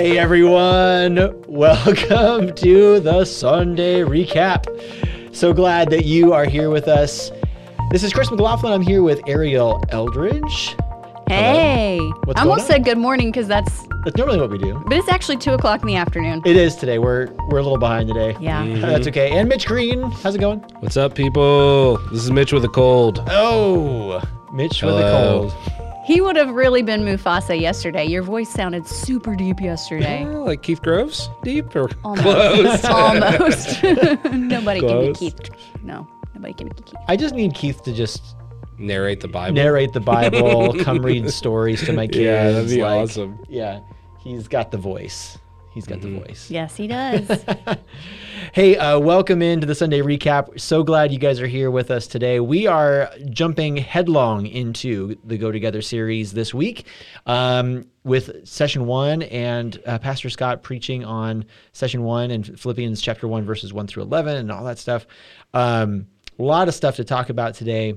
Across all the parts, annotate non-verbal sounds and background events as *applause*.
Hey everyone, welcome *laughs* to the Sunday recap. So glad that you are here with us. This is Chris McLaughlin. I'm here with Ariel Eldridge. Hey, What's I going almost on? said good morning because that's, That's normally what we do. but it's actually two o'clock in the afternoon. It is today. We're we're a little behind today. Yeah. *laughs* That's okay. And Mitch Green, how's it going? What's up, people? This is Mitch with a cold. Oh, Mitch with a cold. He would have really been Mufasa yesterday. Your voice sounded super deep yesterday. Yeah, like Keith Groves, deep or *laughs* Almost. close. *laughs* Almost. *laughs* nobody can be Keith. No, nobody can be Keith. I just need Keith to just Narrate the Bible. narrate the Bible, come read stories to my kids. Yeah, that'd be like- awesome. Yeah, he's got the voice. He's got Mm-hmm. the voice. Yes, he does. *laughs* Hey, uh, welcome into the Sunday recap. So glad you guys are here with us today. We are jumping headlong into the Go Together series this week um, with session one and uh, Pastor Scott preaching on session one and Philippians chapter one, verses one through 11, and all that stuff. Um, a lot of stuff to talk about today.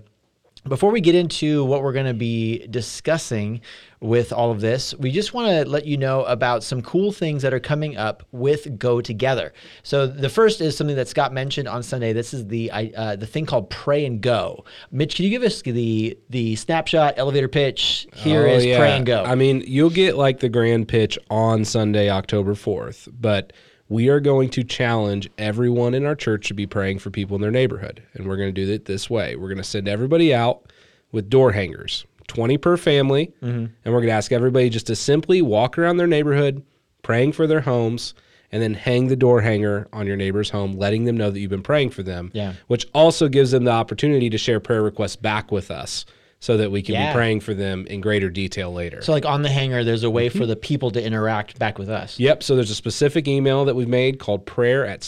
Before we get into what we're going to be discussing with all of this, we just want to let you know about some cool things that are coming up with Go Together. So the first is something that Scott mentioned on Sunday. This is the uh, the thing called Pray and Go. Mitch, can you give us the the snapshot elevator pitch? Here Oh, is yeah. Pray and Go. I mean, you'll get like the grand pitch on Sunday, October 4th, but we are going to challenge everyone in our church to be praying for people in their neighborhood. And we're going to do it this way. We're going to send everybody out with door hangers, 20 per family. Mm-hmm. And we're going to ask everybody just to simply walk around their neighborhood, praying for their homes, and then hang the door hanger on your neighbor's home, letting them know that you've been praying for them. Yeah. Which also gives them the opportunity to share prayer requests back with us so that we can Yeah. be praying for them in greater detail later. so like on the hanger, there's a way for the people to interact back with us. Yep. So there's a specific email that we've made called prayer at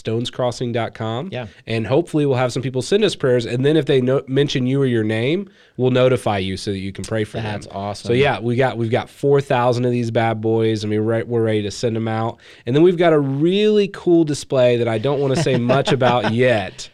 stonescrossing.com. Yeah. And hopefully we'll have some people send us prayers. And then if they no- mention you or your name, we'll notify you so that you can pray for That's them. That's awesome. So yeah, we got we've got four thousand of these bad boys, and we re- we're ready to send them out. And then we've got a really cool display that I don't want to say much about *laughs* yet,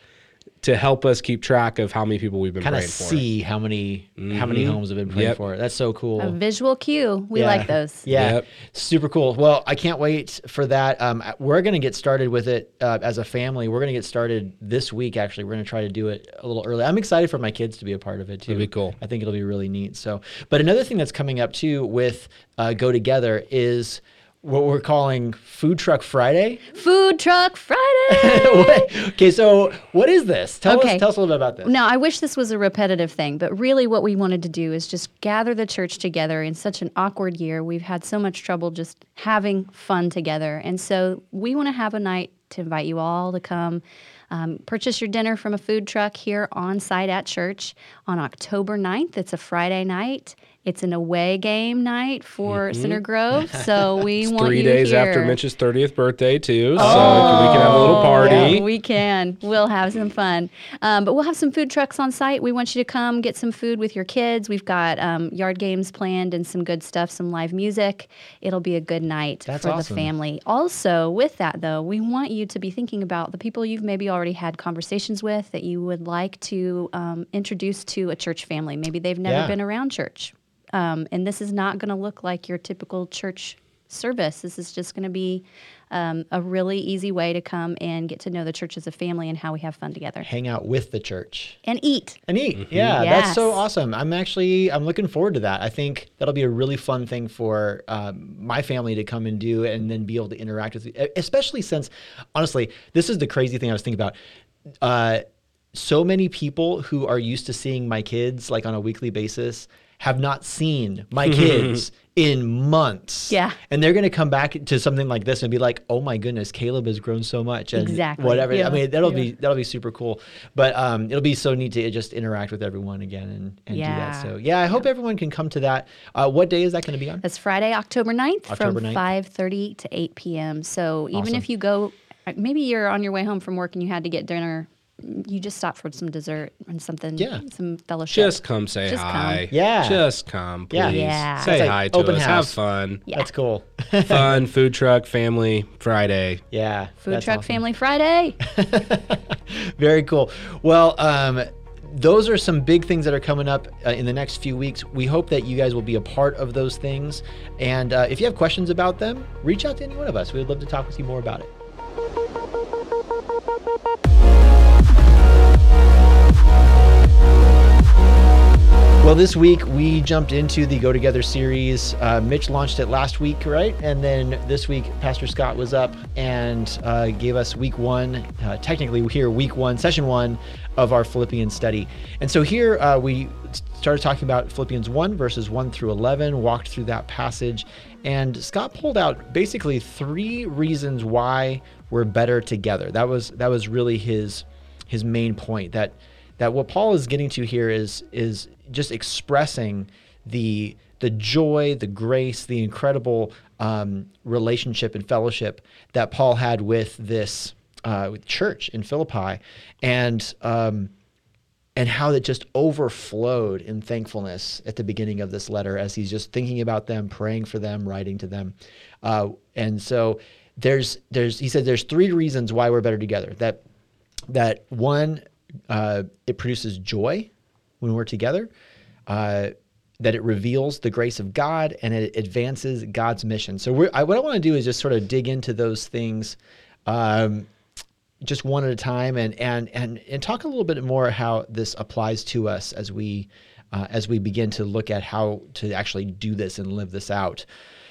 to help us keep track of how many people we've been Kind of see how many how many homes have been praying Yep. for. That's so cool. A visual cue. We Yeah. like those. *laughs* Yeah, Yep. super cool. Well, I can't wait for that. Um, we're going to get started with it uh, as a family. We're going to get started this week. Actually, we're going to try to do it a little early. I'm excited for my kids to be a part of it too. That'd be cool. I think it'll be really neat. So, but another thing that's coming up too with uh, Go Together is what we're calling Food Truck Friday. Food truck Friday. *laughs* Okay, so what is this? Tell Okay. us. Tell us a little bit about this. Now, I wish this was a repetitive thing, but really what we wanted to do is just gather the church together in such an awkward year. We've had so much trouble just having fun together. And so we want to have a night to invite you all to come um, purchase your dinner from a food truck here on site at church on October 9th. It's a Friday night. It's an away game night for Center Grove. *laughs* So we It's want three days after. Mitch's 30th birthday, too. So we can have a little party. Yeah, we can. We'll have some fun. Um, but we'll have some food trucks on site. We want you to come get some food with your kids. We've got um, yard games planned and some good stuff, some live music. It'll be a good night That's for awesome. the family. Also, with that, though, we want you to be thinking about the people you've maybe already had conversations with that you would like to um, introduce to a church family. Maybe they've never Yeah. been around church. Um, and this is not going to look like your typical church service. This is just going to be um, a really easy way to come and get to know the church as a family and how we have fun together Hang out with the church. and eat. And eat. Yeah, that's so awesome. I'm actually I'm looking forward to that. I think that'll be a really fun thing for um, my family to come and do, and then be able to interact with. you. Especially since, honestly, this is the crazy thing I was thinking about. Uh, so many people who are used to seeing my kids like on a weekly basis have not seen my kids in months. Yeah. And they're going to come back to something like this and be like, "Oh my goodness, Caleb has grown so much." And Exactly. Whatever. I mean, that'll be that'll be super cool. But um, it'll be so neat to just interact with everyone again and, and do Yeah. that. So yeah, I hope everyone can come to that. Uh, what day is that going to be on? That's Friday, October 9th October from 9th. 5.30 to 8 p.m. So even Awesome. if you go, uh, maybe you're on your way home from work and you had to get dinner, you just stop for some dessert and something, Yeah. some fellowship. Just come say Just come. hi. Yeah. Just come, please. Yeah. Yeah. Say like hi to open us. house. Have fun. Yeah. That's cool. *laughs* fun, food truck, family, Friday. yeah. Food Truck awesome. Family Friday. *laughs* Very cool. Well, um, those are some big things that are coming up uh, in the next few weeks. We hope that you guys will be a part of those things. And uh, if you have questions about them, reach out to any one of us. We would love to talk with you more about it. Well, this week we jumped into the Go Together series. Uh, Mitch launched it last week, right? And then this week, Pastor Scott was up and uh, gave us week one, uh, technically here, week one, session one of our Philippians study. And so here uh, we started talking about Philippians 1, verses 1 through 11, walked through that passage. And Scott pulled out basically three reasons why we're better together. That was that was really his his main point that that what Paul is getting to here is is just expressing the the joy, the grace, the incredible um, relationship and fellowship that Paul had with this uh, with church in Philippi, and um, and how it just overflowed in thankfulness at the beginning of this letter as he's just thinking about them, praying for them, writing to them, uh, and so there's there's he said there's three reasons why we're better together. That that one uh, it produces joy when we're together, uh, that it reveals the grace of God and it advances God's mission. So I, what I want to do is just sort of dig into those things, um, just one at a time, and and and and talk a little bit more how this applies to us as we uh, as we begin to look at how to actually do this and live this out.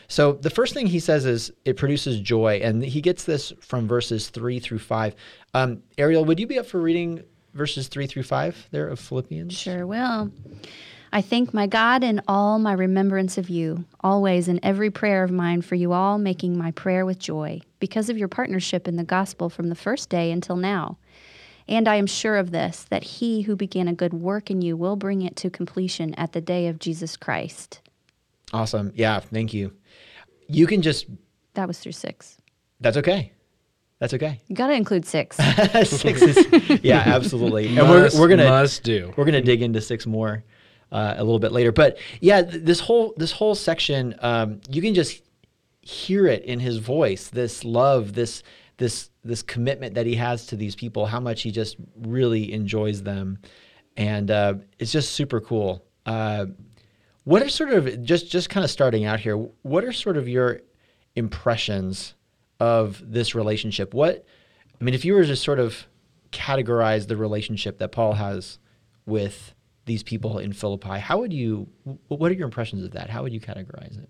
So the first thing he says is it produces joy, and he gets this from verses three through five. Um, Ariel, would you be up for reading verses three through five there of Philippians? Sure will. I thank my God in all my remembrance of you, always in every prayer of mine for you all, making my prayer with joy, because of your partnership in the gospel from the first day until now. And I am sure of this, that he who began a good work in you will bring it to completion at the day of Jesus Christ. Awesome. Yeah, thank you. You can just, That was through six. that's okay. That's okay. You got to include six. *laughs* six is, yeah, *laughs* absolutely. And we're, we're going to, must do. we're gonna dig into six more uh, a little bit later. But yeah, th- this whole this whole section, um, you can just hear it in his voice. This love, this this this commitment that he has to these people. How much he just really enjoys them, and uh, it's just super cool. Uh, what are sort of just just kind of starting out here? What are sort of your impressions of this relationship? What I mean, if you were to sort of categorize the relationship that Paul has with these people in Philippi, how would you? What are your impressions of that? How would you categorize it?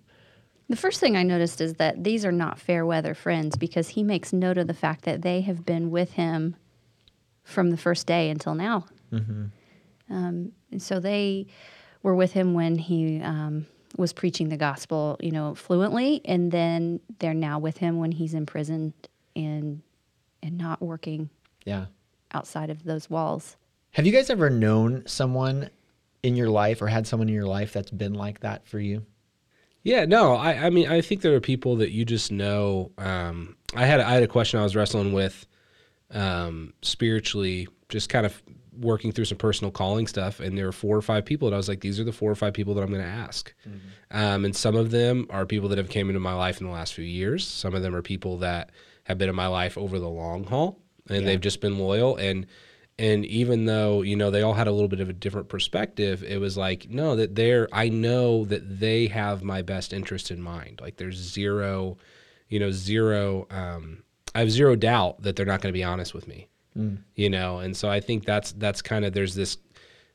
The first thing I noticed is that these are not fair weather friends because he makes note of the fact that they have been with him from the first day until now. Um, and so they were with him when he um, was preaching the gospel, you know, fluently, and then they're now with him when he's imprisoned and and not working Yeah. outside of those walls. Have you guys ever known someone in your life or had someone in your life that's been like that for you? Yeah, no, I, I mean, I think there are people that you just know. Um, I had I had a question I was wrestling with um, spiritually, just kind of working through some personal calling stuff, and there were four or five people that I was like, these are the four or five people that I'm going to ask. Um, and some of them are people that have came into my life in the last few years. Some of them are people that have been in my life over the long haul, and they've just been loyal and. And even though you know they all had a little bit of a different perspective, it was like no, that they're. I know that they have my best interest in mind. Like there's zero, you know, zero. Um, I have zero doubt that they're not going to be honest with me. You know, and so I think that's that's kind of there's this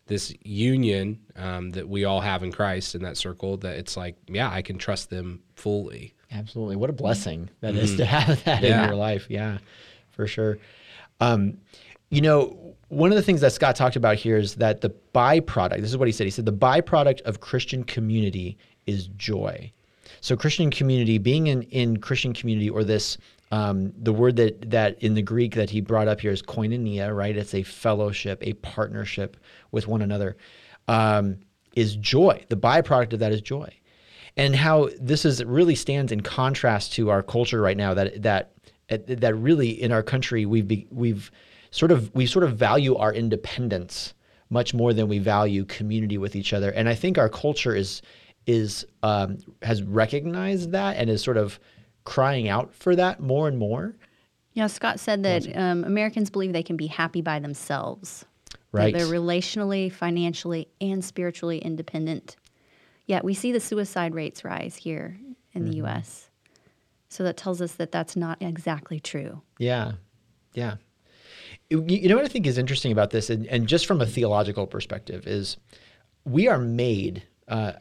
this union um, that we all have in Christ in that circle. That it's like, yeah, I can trust them fully. Absolutely. What a blessing that is to have that in your life. Yeah, for sure. Um, you know, one of the things that Scott talked about here is that the byproduct, this is what he said. He said the byproduct of Christian community is joy. So Christian community, being in, in Christian community or this um, the word that that in the Greek that he brought up here is koinonia, right? It's a fellowship, a partnership with one another. Um, is joy. The byproduct of that is joy and how this is really stands in contrast to our culture right now that that that really in our country we've be, we've sort of we sort of value our independence much more than we value community with each other and i think our culture is is um, has recognized that and is sort of crying out for that more and more Yeah, Scott said that um, Americans believe they can be happy by themselves. Right. They're relationally, financially, and spiritually independent. Yet we see the suicide rates rise here in Mm-hmm. the U.S. So that tells us that that's not exactly true. Yeah. Yeah. You you know what I think is interesting about this, and, and just from a theological perspective, is we are made, uh,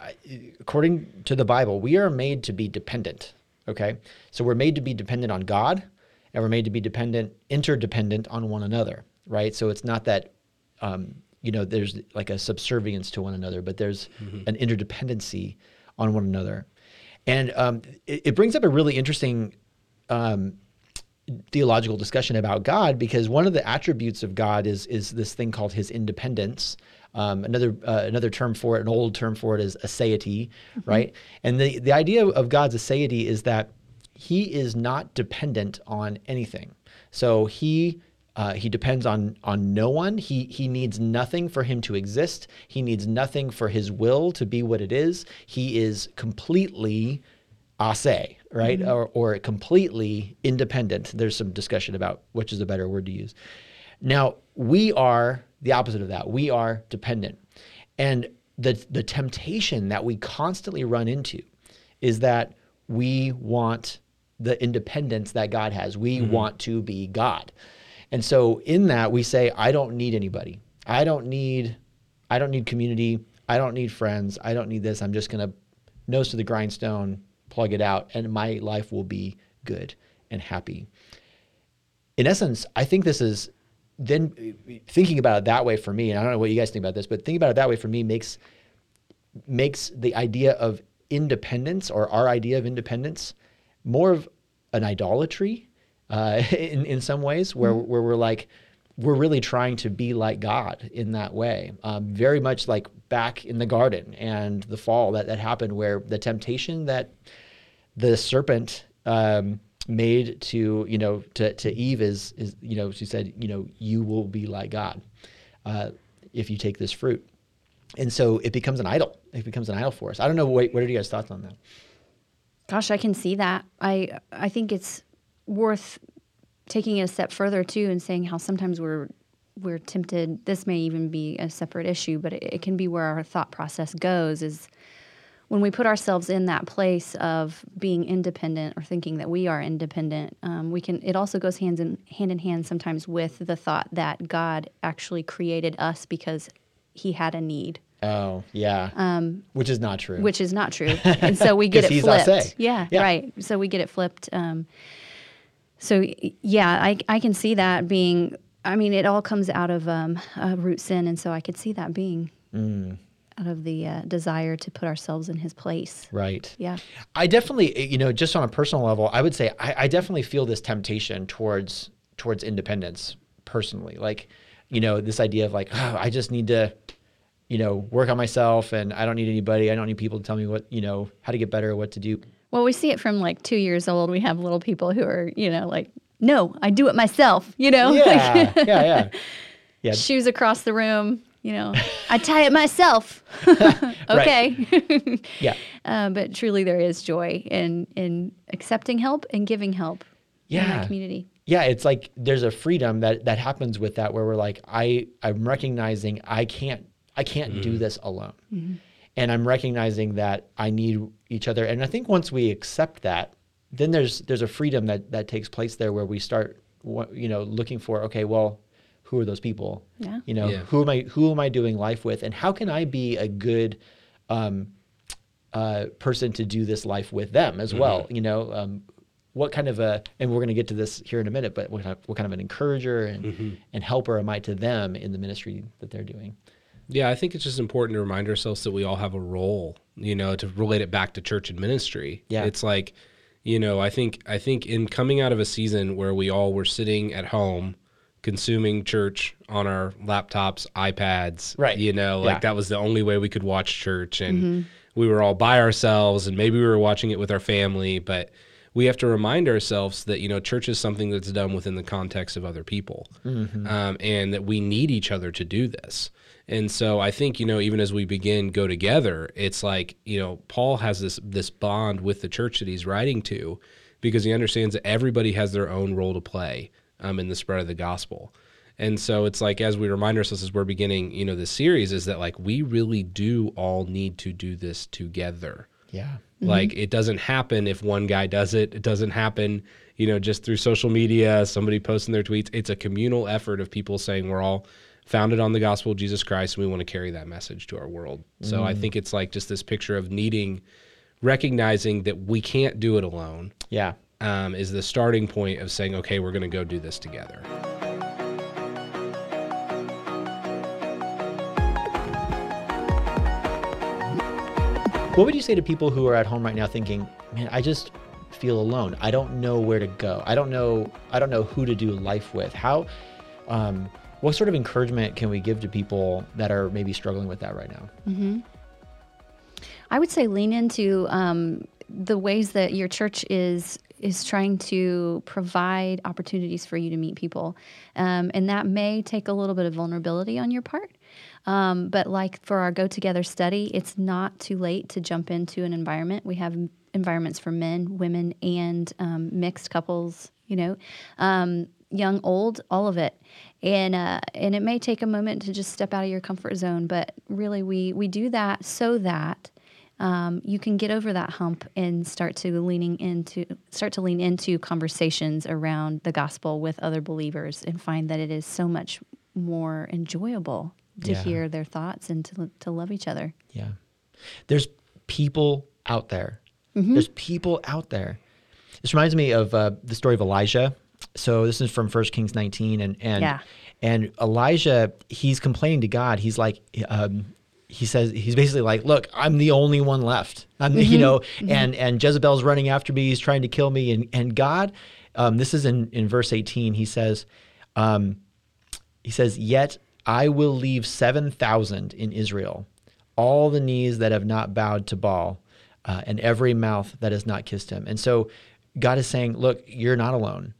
according to the Bible, we are made to be dependent. Okay. So we're made to be dependent on God, and we're made to be dependent, interdependent on one another, right? So it's not that, um, you know, there's like a subservience to one another, but there's an interdependency on one another. And um, it, it brings up a really interesting um, theological discussion about God because one of the attributes of God is is this thing called His independence. Um, another uh, another term for it, an old term for it, is aseity, right? And the the idea of God's aseity is that He is not dependent on anything. So He uh, he depends on on no one. He he needs nothing for him to exist. He needs nothing for his will to be what it is. He is completely ase, right? Or, or completely independent. There's some discussion about which is a better word to use. Now, we are the opposite of that. We are dependent. And the, the temptation that we constantly run into is that we want the independence that God has. We mm-hmm. want to be God. And so in that we say, I don't need anybody. I don't need I don't need community. I don't need friends. I don't need this. I'm just gonna nose to the grindstone, plug it out, and my life will be good and happy. In essence, I think this is then thinking about it that way for me, and I don't know what you guys think about this, but thinking about it that way for me makes makes the idea of independence or our idea of independence more of an idolatry uh, *laughs* in in some ways, where where we're like we're really trying to be like God in that way, um, very much like back in the garden and the fall that that happened, where the temptation that the serpent um, made to you know to, to Eve is is you know she said you know you will be like God uh, if you take this fruit, and so it becomes an idol. It becomes an idol for us. I don't know. What, what are you guys' thoughts on that? Gosh, I can see that. I I think it's worth taking it a step further too and saying how sometimes we're we're tempted. This may even be a separate issue, but it, it can be where our thought process goes. Is when we put ourselves in that place of being independent or thinking that we are independent, um, we can. It also goes hands in hand in hand sometimes with the thought that God actually created us because He had a need. Oh yeah, which is not true. which is not true. *laughs* And so we get it flipped. Yeah, Yeah. right. So we get it flipped. Um, so yeah, I I can see that being. I mean, it all comes out of um, a root sin, and so I could see that being Mm. Out of the uh, desire to put ourselves in His place. right. Yeah. I definitely, you know, just on a personal level, I would say I, I definitely feel this temptation towards towards independence personally. Like, you know, this idea of like, oh, I just need to, you know, work on myself, and I don't need anybody. I don't need people to tell me what, you know, how to get better, what to do. Well, we see it from like two years old. We have little people who are, you know, like, no, I do it myself. You know, Yeah, *laughs* yeah, yeah, *laughs* yeah. shoes across the room. You know, I tie it myself. *laughs* okay. Yeah. *laughs* Uh, but truly, there is joy in in accepting help and giving help in Yeah. that community. yeah it's like there's a freedom that that happens with that where we're like i i'm recognizing i can't i can't do this alone and i'm recognizing that i need each other and i think once we accept that then there's there's a freedom that that takes place there where we start wa- you know looking for okay well who are those people Yeah. you know Yeah. who am i who am i doing life with and how can i be a good um, uh, person to do this life with them as well. You know, um, what kind of a, and we're going to get to this here in a minute, but what kind of, what kind of an encourager and, and helper am I to them in the ministry that they're doing? Yeah, I think it's just important to remind ourselves that we all have a role, you know, to relate it back to church and ministry. Yeah. It's like, you know, I think I think in coming out of a season where we all were sitting at home consuming church on our laptops, iPads, Right. You know, Yeah. like that was the only way we could watch church. And we were all by ourselves and maybe we were watching it with our family, but we have to remind ourselves that you know church is something that's done within the context of other people um, and that we need each other to do this. And so i think you know even as we begin go together it's like you know paul has this this bond with the church that he's writing to because he understands that everybody has their own role to play um, in the spread of the gospel And so it's like as we remind ourselves as we're beginning, you know, this series is that like we really do all need to do this together. Yeah. Like it doesn't happen if one guy does it. It doesn't happen, you know, just through social media, somebody posting their tweets. It's a communal effort of people saying we're all founded on the gospel of Jesus Christ and we want to carry that message to our world. So I think it's like just this picture of needing recognizing that we can't do it alone Yeah. Um, is the starting point of saying, okay, we're going to go do this together. What would you say to people who are at home right now thinking, man, I just feel alone. I don't know where to go. I don't know. I don't know who to do life with. How? Um, what sort of encouragement can we give to people that are maybe struggling with that right now? I would say lean into um, the ways that your church is is trying to provide opportunities for you to meet people, um, and that may take a little bit of vulnerability on your part. Um, but like for our go together study, it's not too late to jump into an environment. We have environments for men, women, and um, mixed couples. You know, um, young, old, all of it. And uh, and it may take a moment to just step out of your comfort zone, but really we we do that so that um, you can get over that hump and start to leaning into start to lean into conversations around the gospel with other believers and find that it is so much more enjoyable to Yeah. hear their thoughts and to to love each other. Yeah. There's people out there. There's people out there. This reminds me of uh, the story of Elijah. So this is from 1 Kings 19, and and Yeah. and Elijah, he's complaining to God. He's like, um, he says, he's basically like, look, I'm the only one left. I'm, the you know, and and Jezebel's running after me. He's trying to kill me, and and God, um, this is in in verse 18. He says, um, he says, Yet I will leave 7,000 in Israel, all the knees that have not bowed to Baal, uh, and every mouth that has not kissed him. And so God is saying, Look, you're not alone.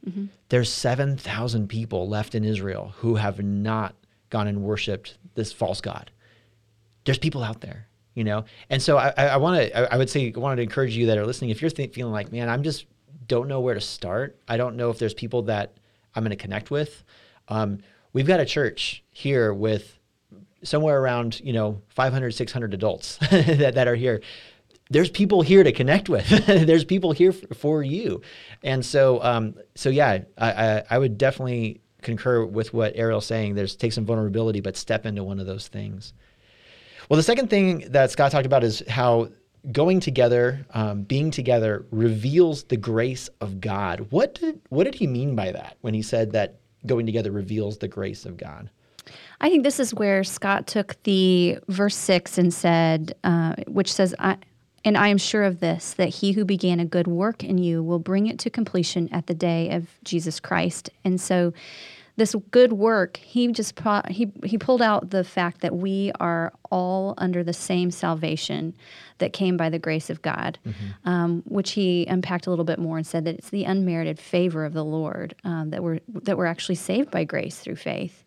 There's 7,000 people left in Israel who have not gone and worshiped this false God. There's people out there. You know, and so I, I want to. I, would say, I wanted to encourage you that are listening. If you're th- feeling like, man, I'm just don't know where to start. I don't know if there's people that I'm going to connect with. Um, we've got a church here with somewhere around you know 500 600 adults *laughs* that, that are here there's people here to connect with *laughs* there's people here f- for you and so um, so yeah I, I, I would definitely concur with what ariel's saying there's take some vulnerability but step into one of those things well the second thing that scott talked about is how going together um, being together reveals the grace of god what did what did he mean by that when he said that going together reveals the grace of god I think this is where Scott took the verse six and said, uh, which says, I, And I am sure of this, that he who began a good work in you will bring it to completion at the day of Jesus Christ. And so, this good work, he just pro- he he pulled out the fact that we are all under the same salvation that came by the grace of God, um, which he unpacked a little bit more and said that it's the unmerited favor of the Lord um, that we're that we're actually saved by grace through faith.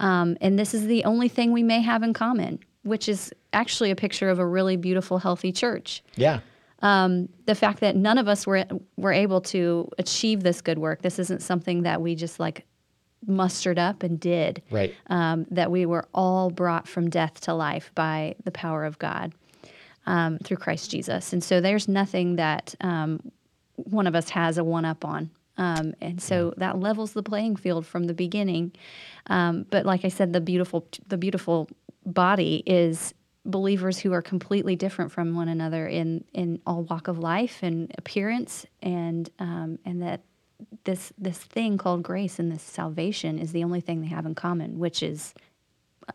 Um, and this is the only thing we may have in common, which is actually a picture of a really beautiful, healthy church. yeah Um, the fact that none of us were were able to achieve this good work. This isn't something that we just like mustered up and did. right Um, that we were all brought from death to life by the power of God um, through Christ Jesus. And so there's nothing that um, one of us has a one up on. Um, and so that levels the playing field from the beginning. Um, but like I said, the beautiful the beautiful body is believers who are completely different from one another in in all walk of life and appearance, and um, and that this this thing called grace and this salvation is the only thing they have in common, which is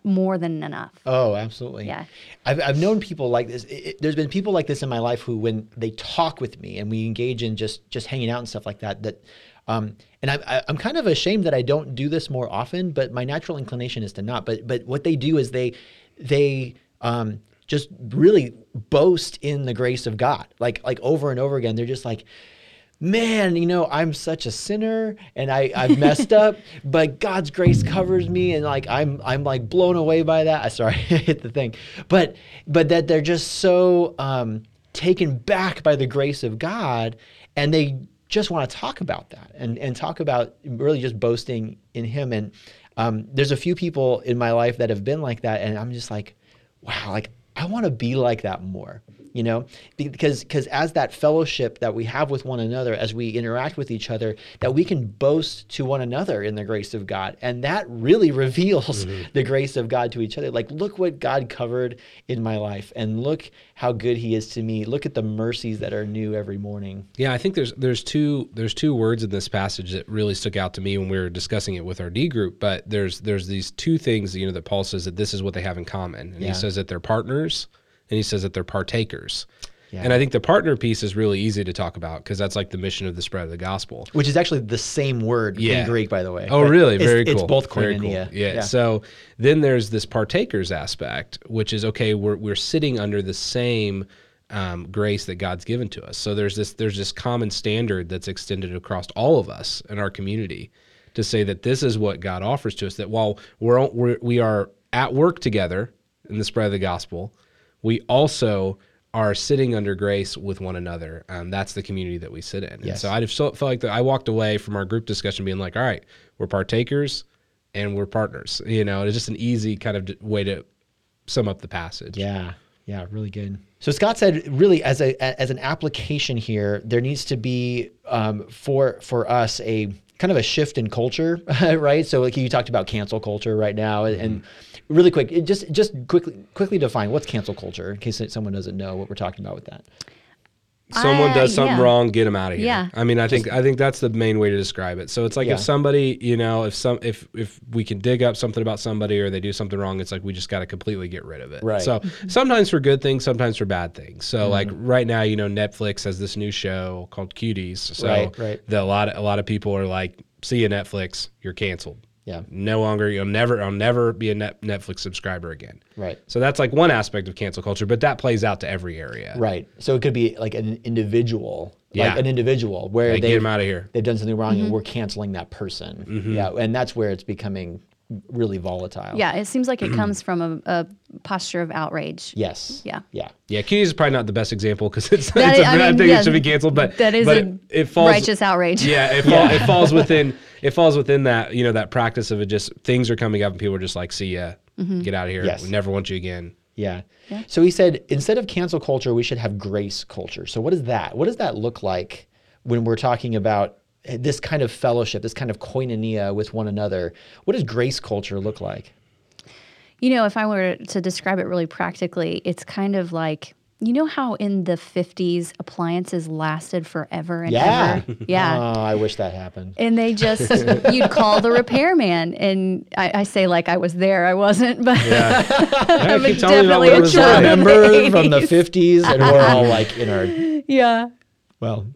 more than enough. Oh, absolutely. Yeah. I've, I've known people like this. It, it- there's been people like this in my life who, when they talk with me and we engage in just just hanging out and stuff like that, that, um, and I, I, I'm kind of ashamed that I don't do this more often. But my natural inclination is to not. But but what they do is they they um, just really boast in the grace of God, like like over and over again. They're just like man, you know, I'm such a sinner and I, I've messed up, *laughs* but God's grace covers me and like I'm I'm like blown away by that. I *laughs* sorry, I hit the thing. But but that they're just so um taken back by the grace of God and they just want to talk about that and, and talk about really just boasting in him and um, there's a few people in my life that have been like that, and I'm just like, wow, like I want to be like that more you know because because as that fellowship that we have with one another as we interact with each other that we can boast to one another in the grace of god. And that really *laughs* reveals mm-hmm. the grace of god to each other. Like look what god covered in my life and look how good he is to me. Look at the mercies that are new every morning. Yeah i think there's there's two there's two words in this passage that really stuck out to me when we were discussing it with our d group but there's there's these two things you know that paul says that this is what they have in common. And yeah. he says that they're partners and he says that they're partakers. Yeah. And I think the partner piece is really easy to talk about because that's like the mission of the spread of the gospel. Which is actually the same word yeah. in Greek, by the way. Oh, really? Very it's, cool. It's both koinonia. Cool. Yeah. yeah. So then there's this partakers aspect, which is okay. We're we're sitting under the same um, grace that God's given to us. So there's this there's this common standard that's extended across all of us in our community to say that this is what God offers to us. That while we're, we're we are at work together in the spread of the gospel we also are sitting under grace with one another. Um, that's the community that we sit in. Yes. And so I just felt, felt like that I walked away from our group discussion being like, all right, we're partakers and we're partners. You know, it's just an easy kind of way to sum up the passage. Yeah. Yeah, really good. So Scott said, really, as a as an application here, there needs to be um, for for us a kind of a shift in culture, *laughs* right? So like you talked about cancel culture right now, and, and mm-hmm. really quick, just just quickly quickly define what's cancel culture in case someone doesn't know what we're talking about with that. Someone uh, does something yeah. wrong, get them out of here. Yeah. I mean, I think I think that's the main way to describe it. So it's like yeah. if somebody, you know, if some if if we can dig up something about somebody or they do something wrong, it's like we just got to completely get rid of it. Right. So sometimes for good things, sometimes for bad things. So mm-hmm. like right now, you know, Netflix has this new show called Cuties. So right, right. The, a lot of, a lot of people are like, see you Netflix, you're canceled. Yeah. No longer you'll never I'll never be a net Netflix subscriber again. Right. So that's like one aspect of cancel culture, but that plays out to every area. Right. So it could be like an individual. Yeah. Like an individual where they get them out of here. They've done something wrong mm-hmm. and we're canceling that person. Mm-hmm. Yeah. And that's where it's becoming really volatile. Yeah, it seems like it *clears throat* comes from a, a, posture of outrage. Yes. Yeah. Yeah. Yeah. Cuties is probably not the best example because it's, it's a bad mean, thing. Yeah, it should be canceled, but that is but a it, it falls, righteous outrage. Yeah. It, *laughs* fall, yeah. it falls within it falls within that you know that practice of it. Just things are coming up and people are just like, see ya, mm-hmm. get out of here. Yes. We never want you again. Yeah. yeah. So he said instead of cancel culture, we should have grace culture. So what is that? What does that look like when we're talking about this kind of fellowship, this kind of koinonia with one another. What does grace culture look like? You know, if I were to describe it really practically, it's kind of like you know how in the 50s appliances lasted forever and yeah. ever? *laughs* Yeah. Oh, I wish that happened. And they just, *laughs* you'd call the repairman. And I, I, say like I was there. I wasn't, but, yeah. *laughs* yeah, but definitely a remember from the 50s and we're all like in our. Yeah. Well,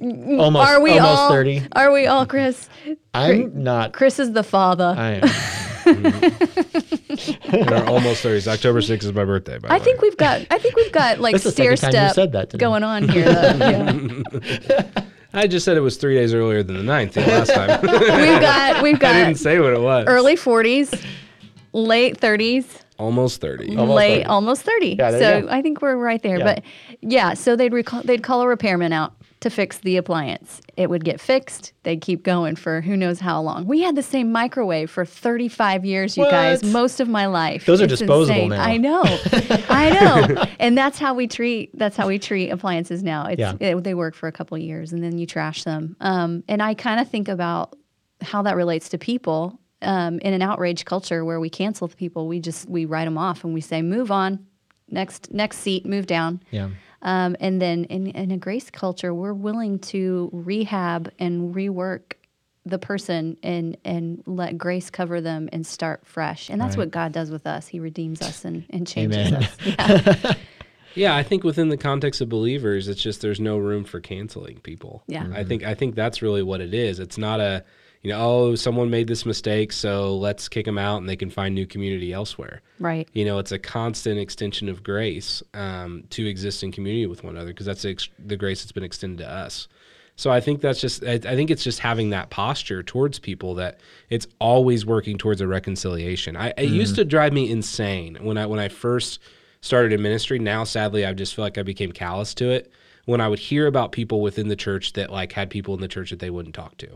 mm, Almost, are we almost all, 30. Are we all, Chris? I'm not. Chris is the father. I am. In our almost 30s. October 6th is my birthday, by I the think we've got I think we've got like stair step going on here. Though. *laughs* Yeah. I just said it was three days earlier than the ninth last time. *laughs* we've got we've got I didn't say what it was. Early 40s, late 30s. Almost 30. Almost late 30. almost 30. Yeah, so I think we're right there. Yeah. But yeah, so they'd recall, they'd call a repairman out to fix the appliance. It would get fixed. They'd keep going for who knows how long. We had the same microwave for 35 years, you what? guys, most of my life. Those it's are disposable insane. now. I know. *laughs* I know. And that's how we treat that's how we treat appliances now. It's yeah. it, they work for a couple years and then you trash them. Um, and I kind of think about how that relates to people um, in an outrage culture where we cancel people. We just we write them off and we say move on, next next seat, move down. Yeah. Um, and then in, in a grace culture, we're willing to rehab and rework the person and and let grace cover them and start fresh. And that's right. what God does with us. He redeems us and, and changes Amen. us. *laughs* Yeah. *laughs* yeah, I think within the context of believers, it's just there's no room for canceling people. Yeah. Mm-hmm. I think I think that's really what it is. It's not a you know, oh, someone made this mistake, so let's kick them out and they can find new community elsewhere. Right. You know, it's a constant extension of grace um, to exist in community with one another because that's the, ex- the, grace that's been extended to us. So I think that's just, I, I think it's just having that posture towards people that it's always working towards a reconciliation. I, it mm used to drive me insane when I when I first started in ministry. Now, sadly, I just feel like I became callous to it when I would hear about people within the church that like had people in the church that they wouldn't talk to,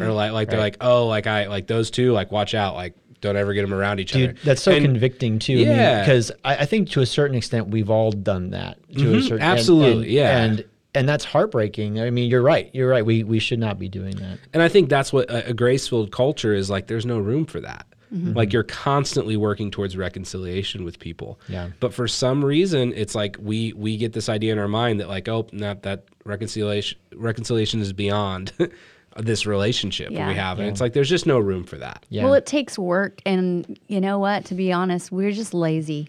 or like like they're like, oh, like I like those two, like watch out, like don't ever get them around each Dude, other. that's so And- convicting too. Yeah. because I, I think to a certain extent we've all done that. To a Mhm, certain, and- absolutely, and, yeah. and and that's heartbreaking. I mean, you're right. You're right. We we should not be doing that. And I think that's what a, a grace filled culture is like. There's no room for that. Mm-hmm. Like you're constantly working towards reconciliation with people. Yeah. But for some reason, it's like we we get this idea in our mind that like, oh, not that reconciliation reconciliation is beyond *laughs* this relationship that we have, and it's like there's just no room for that. Yeah. Well, it takes work, and you know what? To be honest, we're just lazy.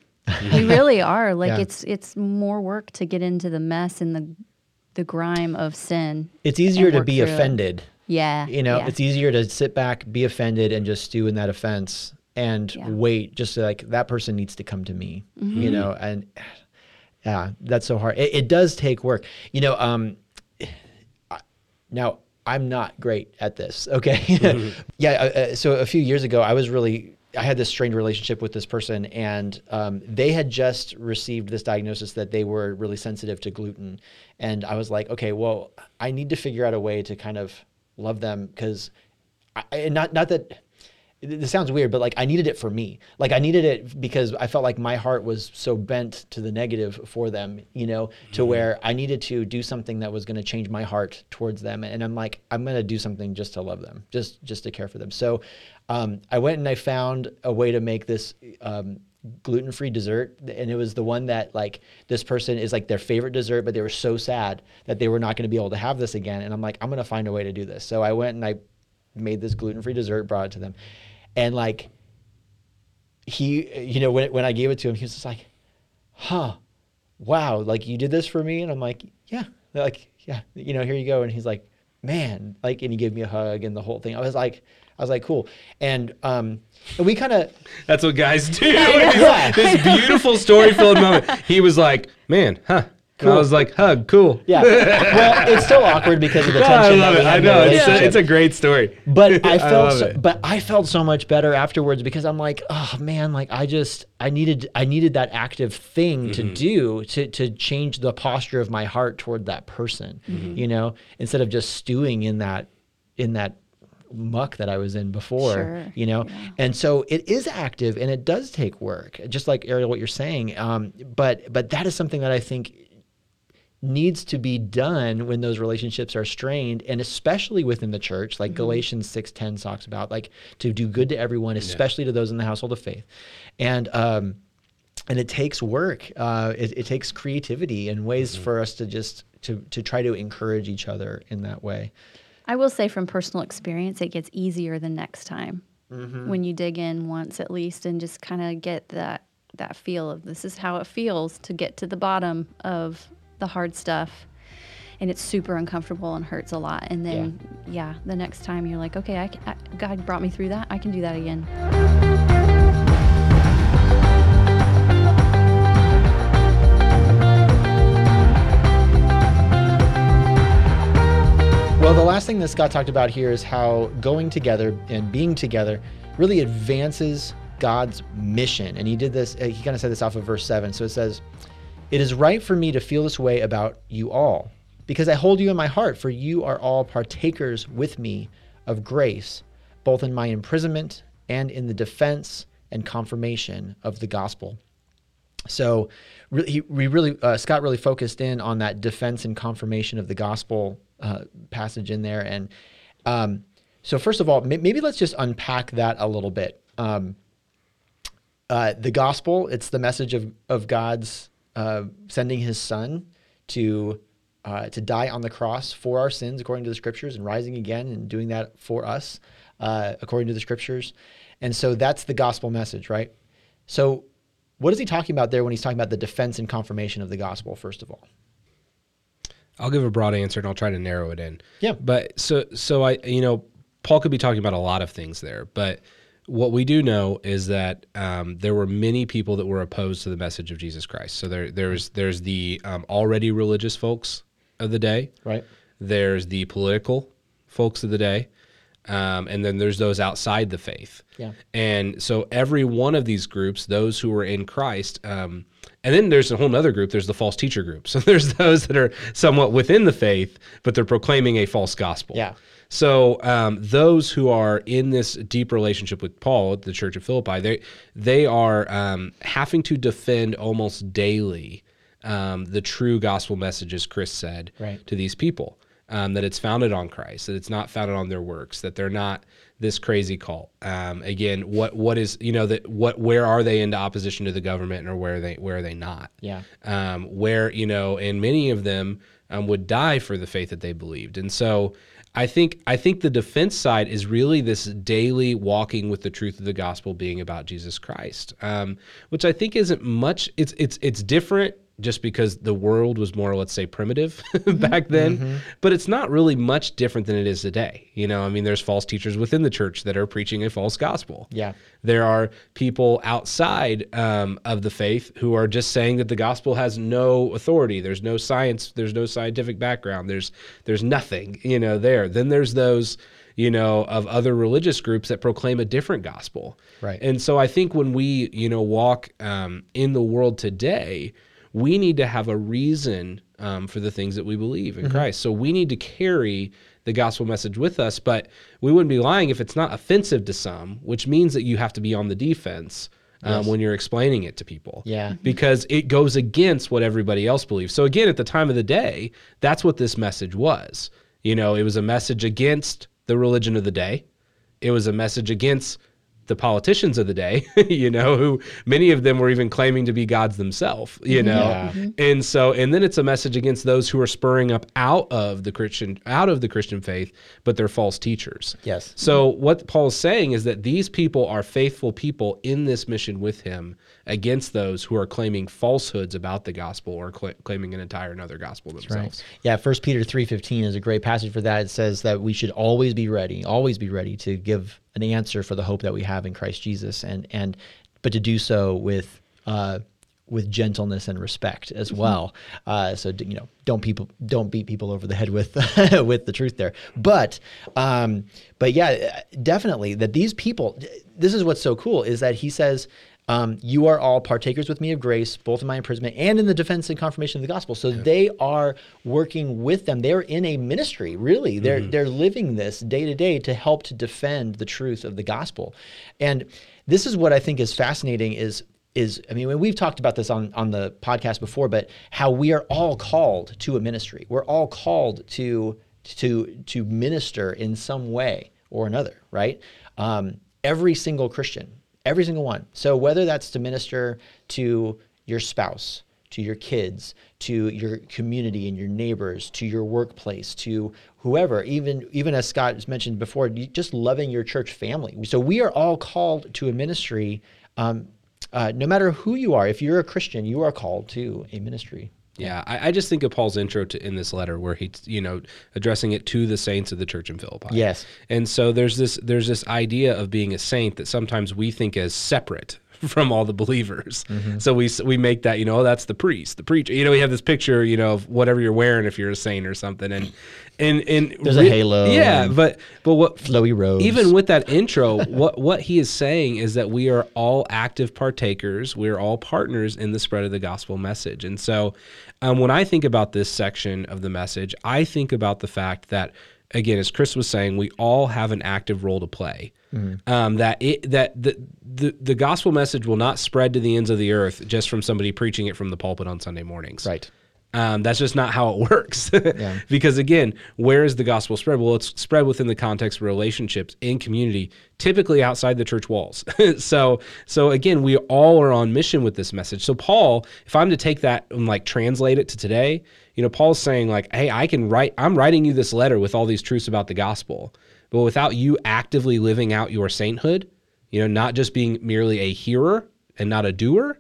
we *laughs* really are. Like Yeah. it's it's more work to get into the mess and the the grime of sin. it's easier to be offended it. Offended. Yeah, You know, yeah. it's easier to sit back, be offended, and just stew in that offense and Yeah. wait. Just like that person needs to come to me. Mm-hmm. You know, and yeah, that's so hard. It, it does take work. You know, um, I- now I'm not great at this. Okay, *laughs* yeah. Uh, uh, so a few years ago, I was really. I had this strained relationship with this person, and um, they had just received this diagnosis that they were really sensitive to gluten. And I was like, okay, well, I need to figure out a way to kind of love them because, I, not not that this sounds weird, but like I needed it for me. Like I needed it because I felt like my heart was so bent to the negative for them, you know, to where I needed to do something that was going to change my heart towards them. And I'm like, I'm going to do something just to love them, just just to care for them. So um, I went and I found a way to make this. Um, gluten-free dessert and it was the one that like this person is like their favorite dessert but they were so sad that they were not going to be able to have this again and i'm like i'm going to find a way to do this. So i went and i made this gluten-free dessert brought it to them and like he you know when, when i gave it to him he was just like huh wow like you did this for me? And i'm like yeah They're like yeah you know here you go. And he's like man like and he gave me a hug and the whole thing. I was like i was like cool and um and we kind of *laughs* That's what guys do. *laughs* Yeah. *laughs* this beautiful story filled moment. He was like, man, huh? And I Cool. was like, hug, cool. yeah well it's still awkward because of the Oh, tension I love it. I had in the know. It's a, it's a great story. but I I felt love so, it. but I felt so much better afterwards because I'm like, oh man, like I just I needed I needed that active thing to Mm-hmm. do to to change the posture of my heart toward that person, Mm-hmm. you know, instead of just stewing in that in that muck that I was in before, Sure, you know. And so it is active and it does take work, just like Ariel, what you're saying. Um, but but that is something that I think needs to be done when those relationships are strained and especially within the church like galatians 6.10 talks about like to do good to everyone especially to those in the household of faith. And um and it takes work uh it, it takes creativity and ways for us to just to to try to encourage each other in that way I will say from personal experience, it gets easier the next time mm-hmm. when you dig in once at least and just kind of get that that feel of this is how it feels to get to the bottom of the hard stuff. And it's super uncomfortable and hurts a lot. And then, yeah, the next time you're like, okay, I, can, I, God brought me through that. I can do that again. Well, the last thing that Scott talked about here is how going together and being together really advances God's mission. And he did this, uh, he kind of said this off of verse 7. So it says, It is right for me to feel this way about you all, because I hold you in my heart, for you are all partakers with me of grace, both in my imprisonment and in the defense and confirmation of the gospel. So he, we really uh, Scott really focused in on that defense and confirmation of the gospel uh, passage in there, and um, so first of all, may- maybe let's just unpack that a little bit. Um, uh, the gospel, it's the message of of God's uh, sending His Son to uh, to die on the cross for our sins, according to the Scriptures, and rising again and doing that for us, uh, according to the Scriptures, and so that's the gospel message, right? So what is he talking about there when he's talking about the defense and confirmation of the gospel, first of all? I'll give a broad answer and I'll try to narrow it in. Yeah. But so so I you know Paul could be talking about a lot of things there, but what we do know is that um, there were many people that were opposed to the message of Jesus Christ. So there there's there's the um, already religious folks of the day. Right. There's the political folks of the day. Um, and then there's those outside the faith. Yeah. And so every one of these groups, those who were in Christ, um, and then there's a whole other group. There's the false teacher group. *laughs* So there's those that are somewhat within the faith, but they're proclaiming a false gospel. Yeah. So um, those who are in this deep relationship with Paul, at the Church of Philippi, they they are um, having to defend almost daily um, the true gospel message, as Chris said, Right. to these people. Um, that it's founded on Christ, that it's not founded on their works, that they're not this crazy cult. Um, again, what what is you know that what where are they into opposition to the government, or where are they where are they not? Yeah. um, where you know, and many of them um, would die for the faith that they believed. And so, I think I think the defense side is really this daily walking with the truth of the gospel being about Jesus Christ, um, which I think isn't much. It's it's it's different just because the world was more, let's say, primitive *laughs* back then, but it's not really much different than it is today. You know, I mean, there's false teachers within the church that are preaching a false gospel. Yeah. There are people outside um, of the faith who are just saying that the gospel has no authority. There's no science. There's no scientific background. There's there's nothing. You know there. Then there's those you know of other religious groups that proclaim a different gospel. Right. And so I think when we you know walk um, in the world today, we need to have a reason um, for the things that we believe in Christ. So we need to carry the gospel message with us, but we wouldn't be lying if it's not offensive to some, which means that you have to be on the defense um, when you're explaining it to people. Yeah. Because it goes against what everybody else believes. So again, at the time of the day, that's what this message was. You know, it was a message against the religion of the day. It was a message against the politicians of the day, *laughs* you know, who many of them were even claiming to be gods themselves, you mm-hmm. know. Yeah. Mm-hmm. And so and then it's a message against those who are spurring up out of the Christian out of the Christian faith, but they're false teachers. Yes. So what Paul's saying is that these people are faithful people in this mission with him against those who are claiming falsehoods about the gospel or cla claiming an entire another gospel themselves. Yeah, First Peter three fifteen is a great passage for that. It says that we should always be ready, always be ready to give an answer for the hope that we have in Christ Jesus, and and but to do so with uh, with gentleness and respect as well. Uh, so you know, don't people don't beat people over the head with *laughs* with the truth there. But um, but yeah, definitely that these people. This is what's so cool is that he says. Um, you are all partakers with me of grace, both in my imprisonment and in the defense and confirmation of the gospel. So they are working with them. They're in a ministry, really. They're they're living this day to day to help to defend the truth of the gospel. And this is what I think is fascinating is is I mean we've talked about this on on the podcast before, but how we are all called to a ministry. We're all called to to to minister in some way or another, right? Um, every single Christian, every single one. So whether that's to minister to your spouse, to your kids, to your community and your neighbors, to your workplace, to whoever, even even as Scott has mentioned before, just loving your church family. So we are all called to a ministry. Um, uh, no matter who you are, if you're a Christian, you are called to a ministry. Yeah, I, I just think of Paul's intro to in this letter where he's you know addressing it to the saints of the church in Philippi. Yes. and so there's this there's this idea of being a saint that sometimes we think as separate *laughs* from all the believers. Mm-hmm. So we we make that you know oh, that's the priest, the preacher. You know we have this picture you know of whatever you're wearing if you're a saint or something, and and and There's a halo Yeah, but but what Flowy robes. even with that intro, what what he is saying is that we are all active partakers. We're all partners in the spread of the gospel message. And so, um, when I think about this section of the message, I think about the fact that, again, as Chris was saying, we all have an active role to play. Um, that it that the, the the gospel message will not spread to the ends of the earth just from somebody preaching it from the pulpit on Sunday mornings. right. Um, that's just not how it *laughs* works. *laughs* because again, where is the gospel spread? Well, it's spread within the context of relationships in community, typically outside the church walls. *laughs* so, so again, we all are on mission with this message. So, Paul, if I'm to take that and like translate it to today, you know, Paul's saying like, "Hey, I can write. I'm writing you this letter with all these truths about the gospel, but without you actively living out your sainthood, you know, not just being merely a hearer and not a doer."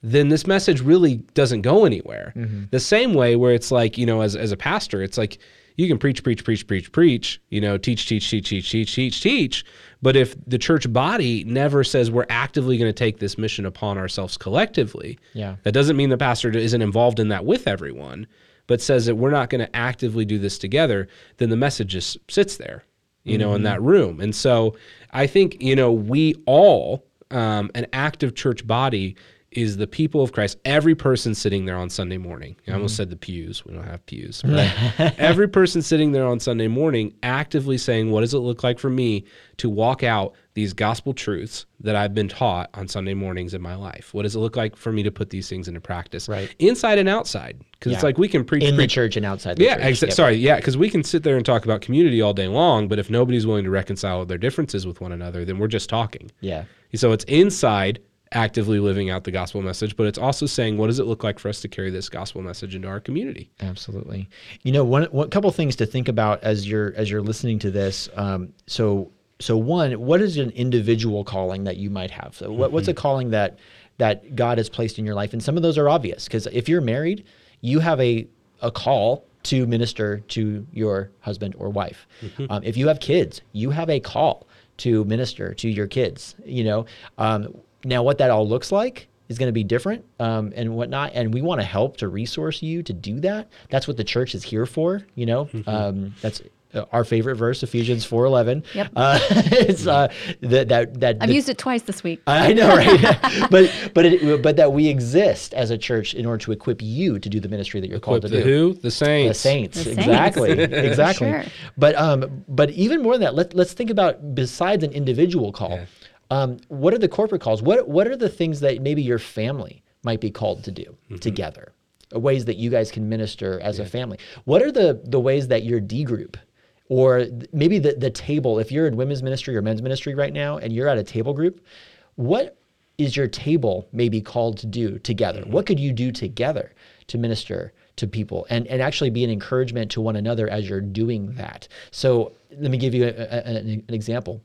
then this message really doesn't go anywhere. Mm-hmm. The same way where it's like, you know, as, as a pastor, it's like you can preach, preach, preach, preach, preach, you know, teach, teach, teach, teach, teach, teach, teach. But if the church body never says we're actively going to take this mission upon ourselves collectively, Yeah. that doesn't mean the pastor isn't involved in that with everyone, but says that we're not going to actively do this together, then the message just sits there. You know, in that room. And so I think, you know, we all, um, an active church body, is the people of Christ. Every person sitting there on Sunday morning. I almost mm-hmm. said the pews. We don't have pews. *laughs* Every person sitting there on Sunday morning actively saying, What does it look like for me to walk out these gospel truths that I've been taught on Sunday mornings in my life? What does it look like for me to put these things into practice? Right. Inside and outside. Because it's like we can preach, in the church and outside the yeah, church. Yep. sorry, yeah, because we can sit there and talk about community all day long, but if nobody's willing to reconcile their differences with one another, then we're just talking. Yeah. So it's inside actively living out the gospel message, but it's also saying what does it look like for us to carry this gospel message into our community? Absolutely. You know, one one couple things to think about as you're as you're listening to this. Um, so so one, what is an individual calling that you might have? So what, what's a calling that that God has placed in your life? And some of those are obvious because if you're married, you have a a call to minister to your husband or wife. Um, if you have kids, you have a call to minister to your kids. You know, um, now what that all looks like is going to be different um, and whatnot. And we want to help to resource you to do that. That's what the church is here for. You know, um, that's uh, our favorite verse, Ephesians four eleven. Yep. Uh, *laughs* it's uh, that that that. I've the- used it twice this week. I know, right? *laughs* *laughs* but but it, but that we exist as a church in order to equip you to do the ministry that you're called to the do. who? The saints. The saints, The saints. exactly, exactly. Sure. But um, but even more than that, let, let's think about besides an individual call, Yeah. Um, what are the corporate calls? What what are the things that maybe your family might be called to do Mm-hmm. together? Uh, Ways that you guys can minister as a family. What are the the ways that your D group? Or maybe the, the table, if you're in women's ministry or men's ministry right now and you're at a table group, what is your table maybe called to do together? What could you do together to minister to people and, and actually be an encouragement to one another as you're doing that? So let me give you a, a- an, an example.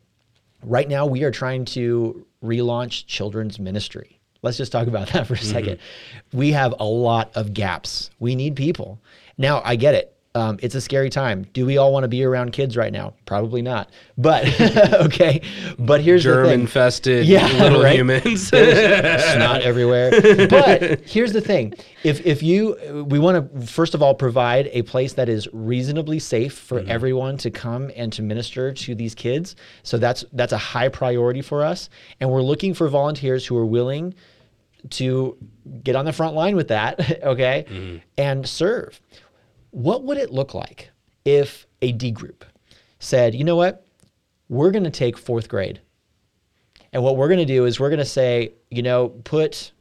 Right now, we are trying to relaunch children's ministry. Let's just talk about *laughs* that for a second. Mm-hmm. We have a lot of gaps. We need people. Now, I get it. Um, it's a scary time. Do we all want to be around kids right now? Probably not. But *laughs* okay. But here's the Germ thing. infested Yeah, little right? humans. *laughs* snot everywhere. But here's the thing: if if you, we want to first of all provide a place that is reasonably safe for everyone to come and to minister to these kids. So that's that's a high priority for us, and we're looking for volunteers who are willing to get on the front line with that, *laughs* okay, and serve. What would it look like if a D group said, you know what, we're going to take fourth grade and what we're going to do is we're going to say, you know, put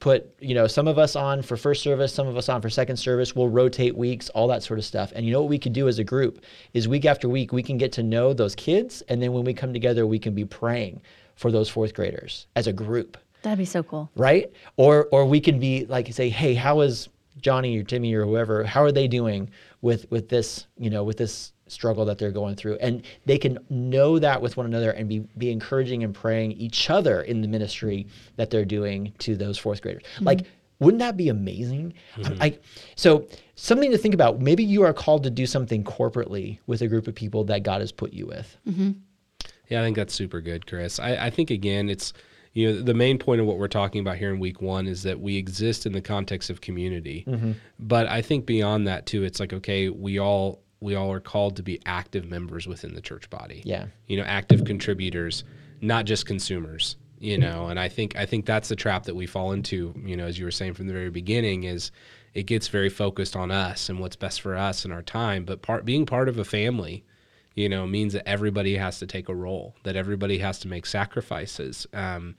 put, you know, some of us on for first service, some of us on for second service. We'll rotate weeks, all that sort of stuff. And you know what we could do as a group is week after week we can get to know those kids and then when we come together we can be praying for those fourth graders as a group That'd be so cool. right? Or or we can be like say, hey, how is Johnny or Timmy or whoever? How are they doing with with this you know with this struggle that they're going through? And they can know that with one another and be be encouraging and praying each other in the ministry that they're doing to those fourth graders. Mm-hmm. Like. Wouldn't that be amazing? I'm- mm-hmm. I, so something to think about. Maybe you are called to do something corporately with a group of people that God has put you with. Mm-hmm. Yeah, I think that's super good, Chris. I, I think again, it's you know the main point of what we're talking about here in week one is that we exist in the context of community, mm-hmm. but I think beyond that too, it's like okay, we all we all are called to be active members within the church body. Yeah. you know, active contributors, not just consumers. You know, and I think I think that's the trap that we fall into. You know, as you were saying from the very beginning, is it gets very focused on us and what's best for us and our time. But part being part of a family, you know, means that everybody has to take a role, that everybody has to make sacrifices um,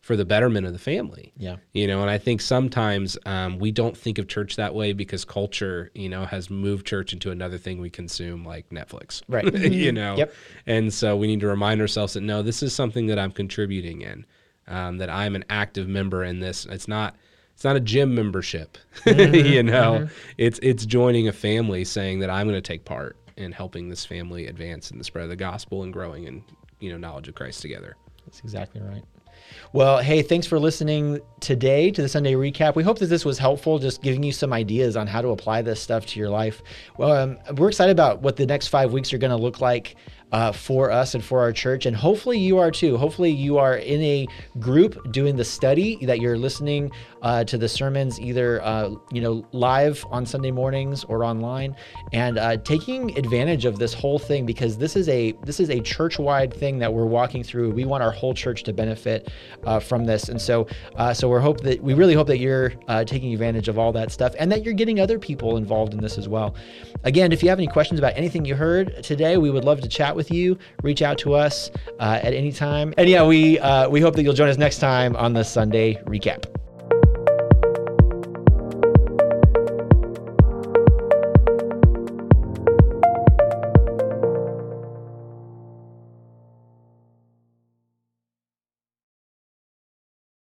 for the betterment of the family. Yeah. You know, and I think sometimes um, we don't think of church that way because culture, you know, has moved church into another thing we consume like Netflix. Right. *laughs* you know? Yep. And so we need to remind ourselves that no, this is something that I'm contributing in, um, that I'm an active member in this. It's not. It's not a gym membership, *laughs* you know. It's it's joining a family, saying that I'm going to take part in helping this family advance in the spread of the gospel and growing in you know knowledge of Christ together. That's exactly right. Well, hey, thanks for listening today to the Sunday recap. We hope that this was helpful, just giving you some ideas on how to apply this stuff to your life. Well, um, we're excited about what the next five weeks are going to look like. Uh, for us and for our church. And hopefully you are too. Hopefully you are in a group doing the study that you're listening uh, to the sermons either uh, you know live on Sunday mornings or online, and uh, taking advantage of this whole thing because this is a this is a church wide thing that we're walking through. We want our whole church to benefit uh, from this, and so uh, so we're hope that we really hope that you're taking advantage of all that stuff and that you're getting other people involved in this as well. Again, if you have any questions about anything you heard today, we would love to chat with you. Reach out to us uh, at any time, and yeah, we uh, we hope that you'll join us next time on the Sunday recap.